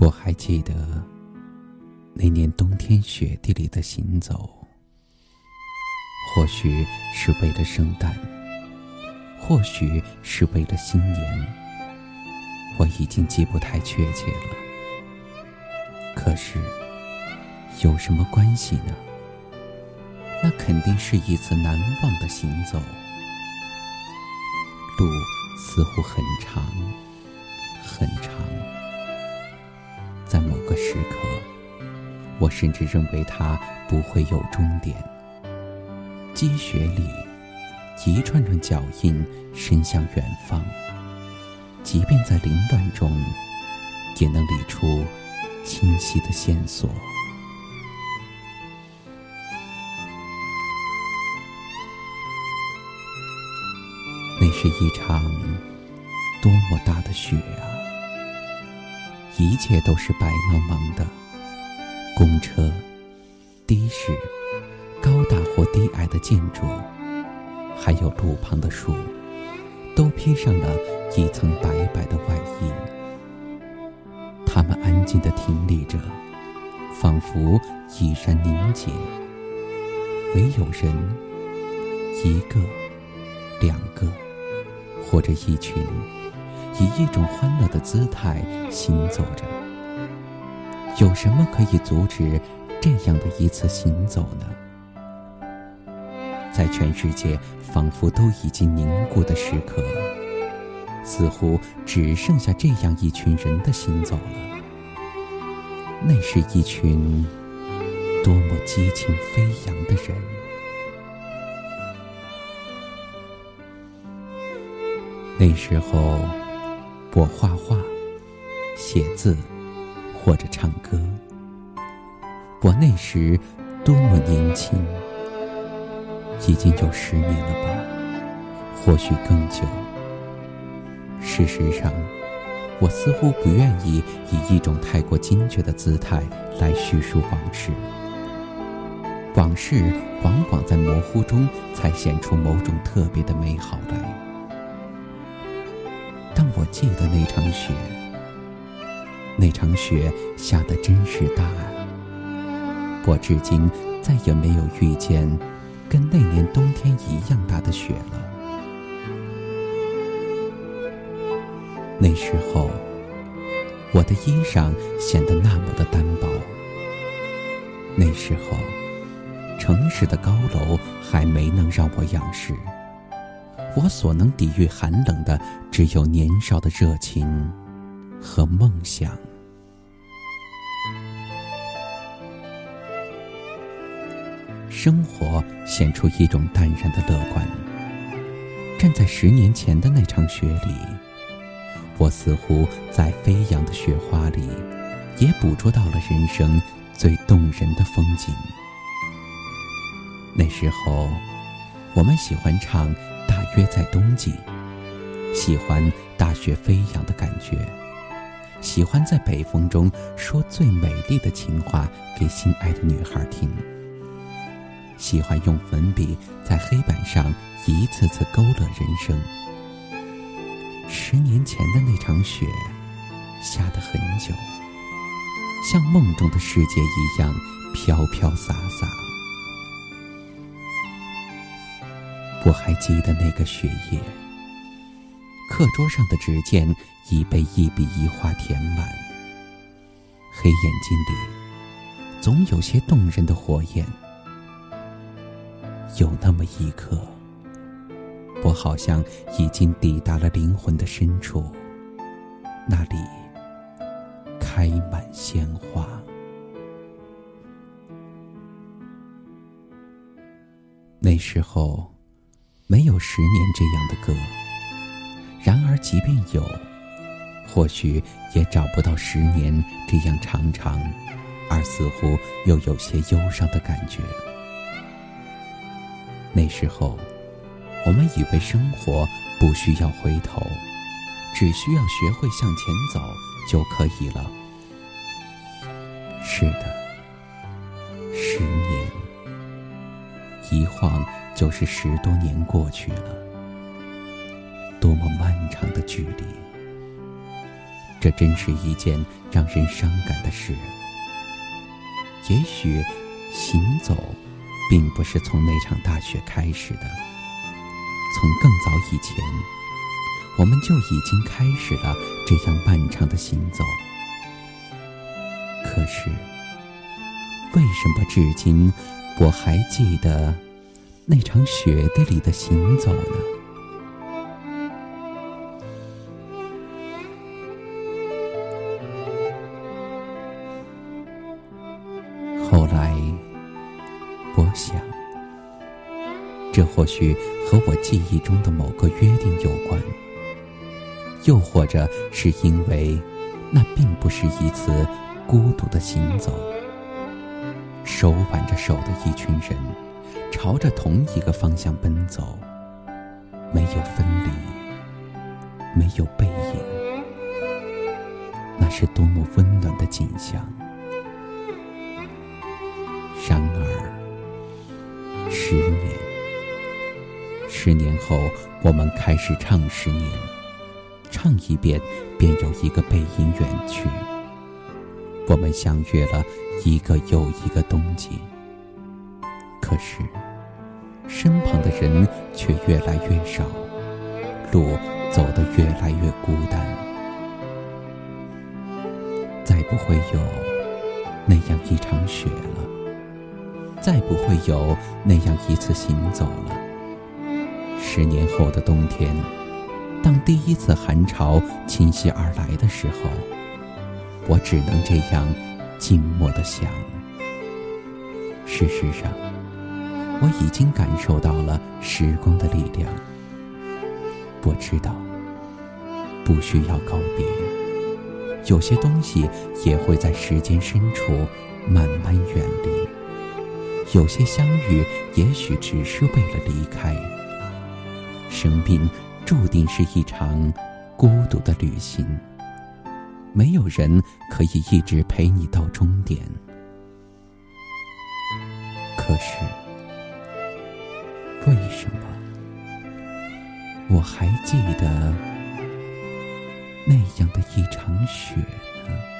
我还记得那年冬天雪地里的行走，或许是为了圣诞，或许是为了新年，我已经记不太确切了。可是有什么关系呢？那肯定是一次难忘的行走，路似乎很长，很长。时刻，我甚至认为它不会有终点。积雪里，一串串脚印伸向远方，即便在凌乱中，也能理出清晰的线索。那是一场多么大的雪啊！一切都是白茫茫的，公车、的士、高大或低矮的建筑，还有路旁的树，都披上了一层白白的外衣。它们安静地挺立着，仿佛已然凝结。唯有人，一个、两个，或者一群。以一种欢乐的姿态行走着，有什么可以阻止这样的一次行走呢？在全世界仿佛都已经凝固的时刻，似乎只剩下这样一群人的行走了。那是一群多么激情飞扬的人！那时候。我画画、写字，或者唱歌。我那时多么年轻，已经有十年了吧，或许更久。事实上，我似乎不愿意以一种太过精确的姿态来叙述往事。往事往往在模糊中才显出某种特别的美好来。记得那场雪，那场雪下得真是大！我至今再也没有遇见跟那年冬天一样大的雪了。那时候，我的衣裳显得那么的单薄。那时候，城市的高楼还没能让我仰视。我所能抵御寒冷的，只有年少的热情和梦想。生活显出一种淡然的乐观。站在十年前的那场雪里，我似乎在飞扬的雪花里，也捕捉到了人生最动人的风景。那时候，我们喜欢唱。大约在冬季，喜欢大雪飞扬的感觉，喜欢在北风中说最美丽的情话给心爱的女孩听，喜欢用粉笔在黑板上一次次勾勒人生。十年前的那场雪，下得很久，像梦中的世界一样飘飘洒洒。我还记得那个雪夜，课桌上的纸笺已被一笔一画填满，黑眼睛里总有些动人的火焰。有那么一刻，我好像已经抵达了灵魂的深处，那里开满鲜花。那时候。没有十年这样的歌，然而即便有，或许也找不到十年这样长长，而似乎又有些忧伤的感觉。那时候，我们以为生活不需要回头，只需要学会向前走就可以了。是的，就是十多年过去了，多么漫长的距离！这真是一件让人伤感的事。也许，行走，并不是从那场大雪开始的。从更早以前，我们就已经开始了这样漫长的行走。可是，为什么至今我还记得那场雪地里的行走呢？后来，我想，这或许和我记忆中的某个约定有关，又或者是因为那并不是一次孤独的行走。手挽着手的一群人，朝着同一个方向奔走，没有分离，没有背影，那是多么温暖的景象。然而，十年，十年后，我们开始唱十年，唱一遍，便有一个背影远去。我们相约了一个又一个冬季，可是，身旁的人却越来越少，路走得越来越孤单，再不会有那样一场雪了。再不会有那样一次行走了。十年后的冬天，当第一次寒潮侵袭而来的时候，我只能这样静默的想。事实上，我已经感受到了时光的力量。我知道，不需要告别，有些东西也会在时间深处慢慢远离。有些相遇，也许只是为了离开。生命注定是一场孤独的旅行，没有人可以一直陪你到终点。可是，为什么我还记得那样的一场雪呢？